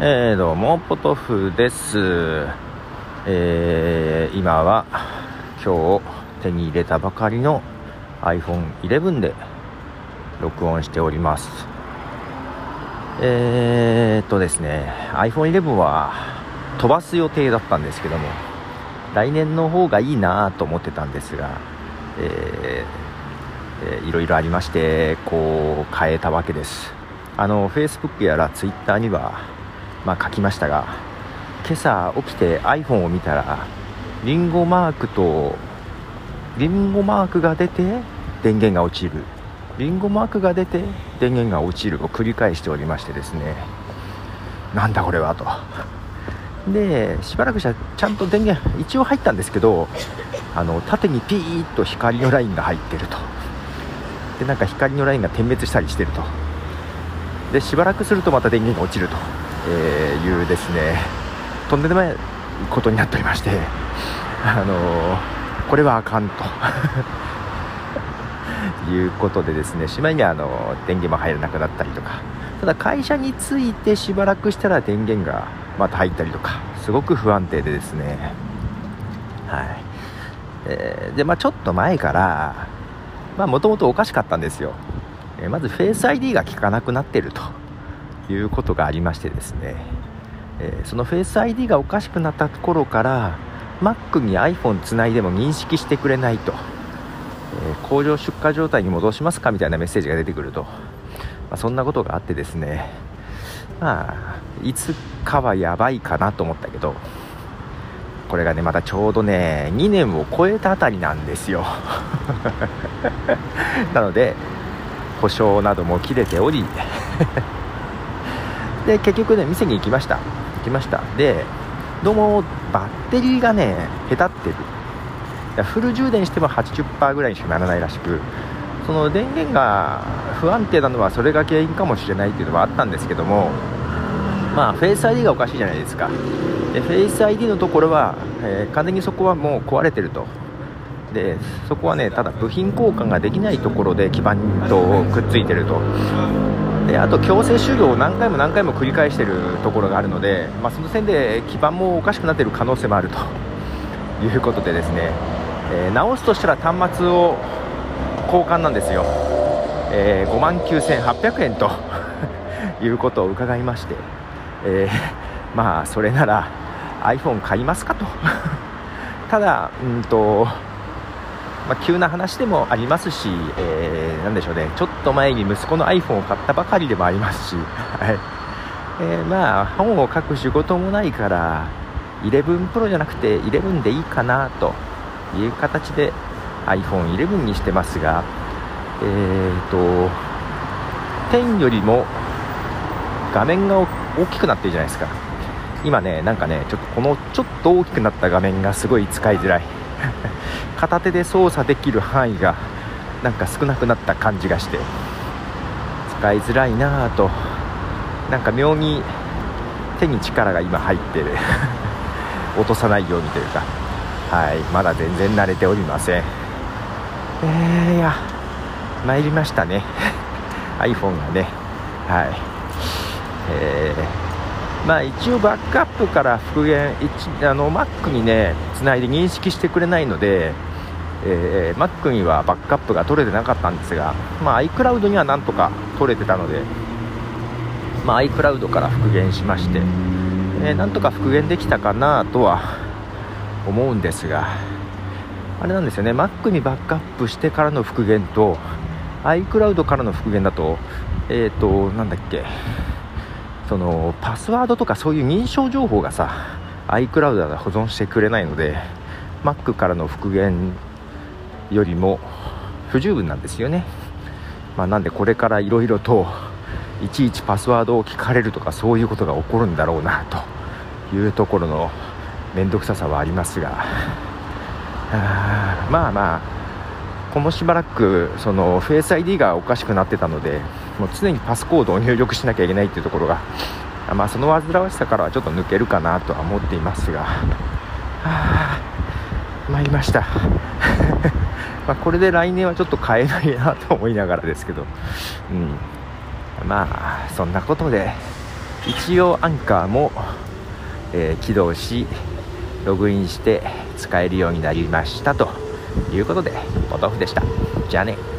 えー、どうもポトフです、えー、今は今日手に入れたばかりの iPhone11 で録音しております。えー、っとですね iPhone11 は飛ばす予定だったんですけども来年の方がいいなと思ってたんですが、えーえー、いろいろありましてこう変えたわけです。あの Facebook やら Twitter にはまあ、書きましたが今朝起きて iPhone を見たらリンゴマークとリンゴマークが出て電源が落ちる。リンゴマークが出て電源が落ちるを繰り返しておりましてですね。なんだこれはと。でしばらくしたらちゃんと電源一応入ったんですけどあの縦にピーッと光のラインが入ってると。でなんか光のラインが点滅したりしてると。でしばらくするとまた電源が落ちると。えー、いうですねとんでもないことになっておりましてあのー、これはあかんと。いうことでですねしまいにはあの電源も入らなくなったりとかただ会社に着いてしばらくしたら電源がまた入ったりとかすごく不安定でですね。はい、えー、でまあちょっと前からまあもともとおかしかったんですよ、えー、まずフェイス ID が効かなくなってると。いうことがありましてですね、えー、その Face ID がおかしくなった頃から Mac に iPhone つないでも認識してくれないと、えー、工場出荷状態に戻しますかみたいなメッセージが出てくると、まあ、そんなことがあってですねまあいつかはやばいかなと思ったけどこれがねまたちょうどね2年を超えたあたりなんですよ。なので保証なども切れておりで結局ね店に行きました。行きました。でどうもバッテリーがねへたってる。フル充電しても80%ぐらいにしかならないらしくその電源が不安定なのはそれが原因かもしれないっていうのはあったんですけどもまあフェイス ID がおかしいじゃないですか。でフェイス ID のところは、えー、完全にそこはもう壊れてると。でそこはねただ部品交換ができないところで基板とくっついてると。であと強制終了を何回も何回も繰り返しているところがあるので、まあ、その線で基盤もおかしくなっている可能性もあると。いうことでですね、えー、直すとしたら端末を交換なんですよ、えー、5万9800円と。いうことを伺いまして、えー、まあそれなら iPhone 買いますかと。ただうんとまあ、急な話でもありますし、えー、でしょうね、ちょっと前に息子の iPhone を買ったばかりでもありますし、はいえー、まあ、本を書く仕事もないから、11 Pro じゃなくて11でいいかなという形で iPhone11 にしてますが、えーと、10よりも画面が大きくなってるじゃないですか。今ね、なんかね、ちょっとこのちょっと大きくなった画面がすごい使いづらい。片手で操作できる範囲がなんか少なくなった感じがして使いづらいなぁと。なんか妙に手に力が今入ってる。落とさないようにというか。はい。まだ全然慣れておりません。えー、いや。参りましたね。iPhone がね。はい。えー、まあ一応バックアップから復元あの Mac にねつないで認識してくれないのでえー、Mac にはバックアップが取れてなかったんですが、まあ、iCloud にはなんとか取れてたので、まあ、iCloud から復元しまして、えー、なんとか復元できたかなとは思うんですがあれなんですよね Mac にバックアップしてからの復元と iCloud からの復元だとえっ、ー、となんだっけそのパスワードとかそういう認証情報がさ iCloud では保存してくれないので Mac からの復元よりも不十分なんですよね、まあ、なんでこれからいろいろといちいちパスワードを聞かれるとかそういうことが起こるんだろうなというところの面倒くささはありますが。あまあまあこのしばらくそのフェイス ID がおかしくなってたのでもう常にパスコードを入力しなきゃいけないっていうところが、まあ、その煩わしさからはちょっと抜けるかなとは思っていますが、はあ、参りました。ま、これで来年はちょっと買えないなと思いながらですけど、うん、まあそんなことで一応アンカーも、えー、起動しログインして使えるようになりましたと。いうことでポトフでした。じゃあね。